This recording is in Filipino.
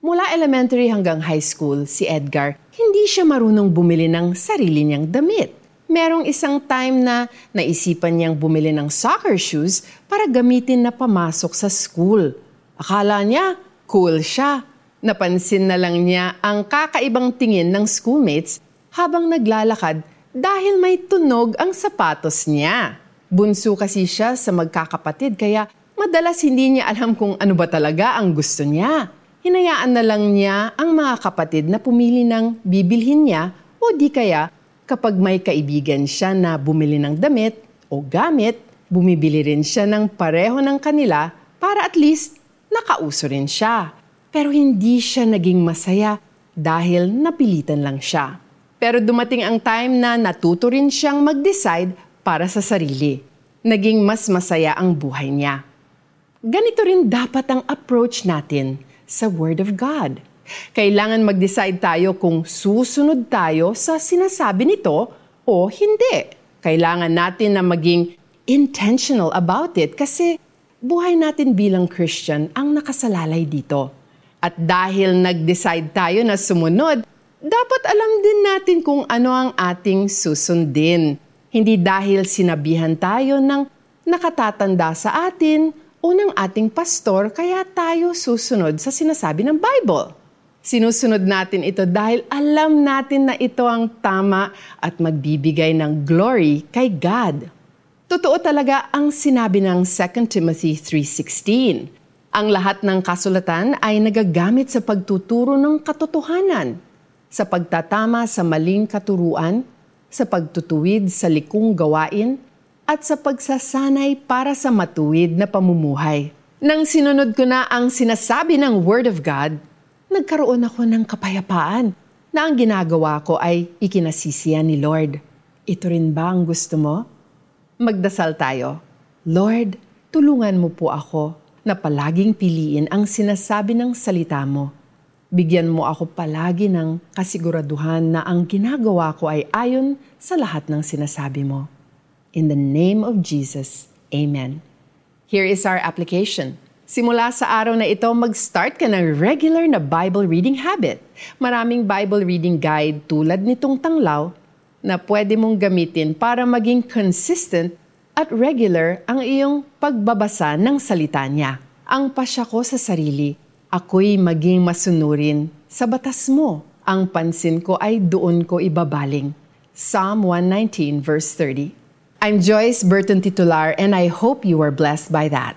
Mula elementary hanggang high school, si Edgar, hindi siya marunong bumili ng sarili niyang damit. Merong isang time na naisipan niyang bumili ng soccer shoes para gamitin na pamasok sa school. Akala niya, cool siya. Napansin na lang niya ang kakaibang tingin ng schoolmates habang naglalakad dahil may tunog ang sapatos niya. Bunso kasi siya sa magkakapatid kaya madalas hindi niya alam kung ano ba talaga ang gusto niya hinayaan na lang niya ang mga kapatid na pumili ng bibilhin niya o di kaya kapag may kaibigan siya na bumili ng damit o gamit, bumibili rin siya ng pareho ng kanila para at least nakauso rin siya. Pero hindi siya naging masaya dahil napilitan lang siya. Pero dumating ang time na natuto rin siyang mag-decide para sa sarili. Naging mas masaya ang buhay niya. Ganito rin dapat ang approach natin – sa Word of God. Kailangan mag-decide tayo kung susunod tayo sa sinasabi nito o hindi. Kailangan natin na maging intentional about it kasi buhay natin bilang Christian ang nakasalalay dito. At dahil nag-decide tayo na sumunod, dapat alam din natin kung ano ang ating susundin. Hindi dahil sinabihan tayo ng nakatatanda sa atin o ng ating pastor kaya tayo susunod sa sinasabi ng Bible. Sinusunod natin ito dahil alam natin na ito ang tama at magbibigay ng glory kay God. Totoo talaga ang sinabi ng 2 Timothy 3.16. Ang lahat ng kasulatan ay nagagamit sa pagtuturo ng katotohanan, sa pagtatama sa maling katuruan, sa pagtutuwid sa likong gawain, at sa pagsasanay para sa matuwid na pamumuhay. Nang sinunod ko na ang sinasabi ng Word of God, nagkaroon ako ng kapayapaan na ang ginagawa ko ay ikinasisiyan ni Lord. Ito rin ba ang gusto mo? Magdasal tayo. Lord, tulungan mo po ako na palaging piliin ang sinasabi ng salita mo. Bigyan mo ako palagi ng kasiguraduhan na ang ginagawa ko ay ayon sa lahat ng sinasabi mo. In the name of Jesus, Amen. Here is our application. Simula sa araw na ito, mag-start ka ng regular na Bible reading habit. Maraming Bible reading guide tulad nitong tanglaw na pwede mong gamitin para maging consistent at regular ang iyong pagbabasa ng salita niya. Ang pasya ko sa sarili, ako'y maging masunurin sa batas mo. Ang pansin ko ay doon ko ibabaling. Psalm 119 verse 30. I'm Joyce Burton Titular, and I hope you are blessed by that.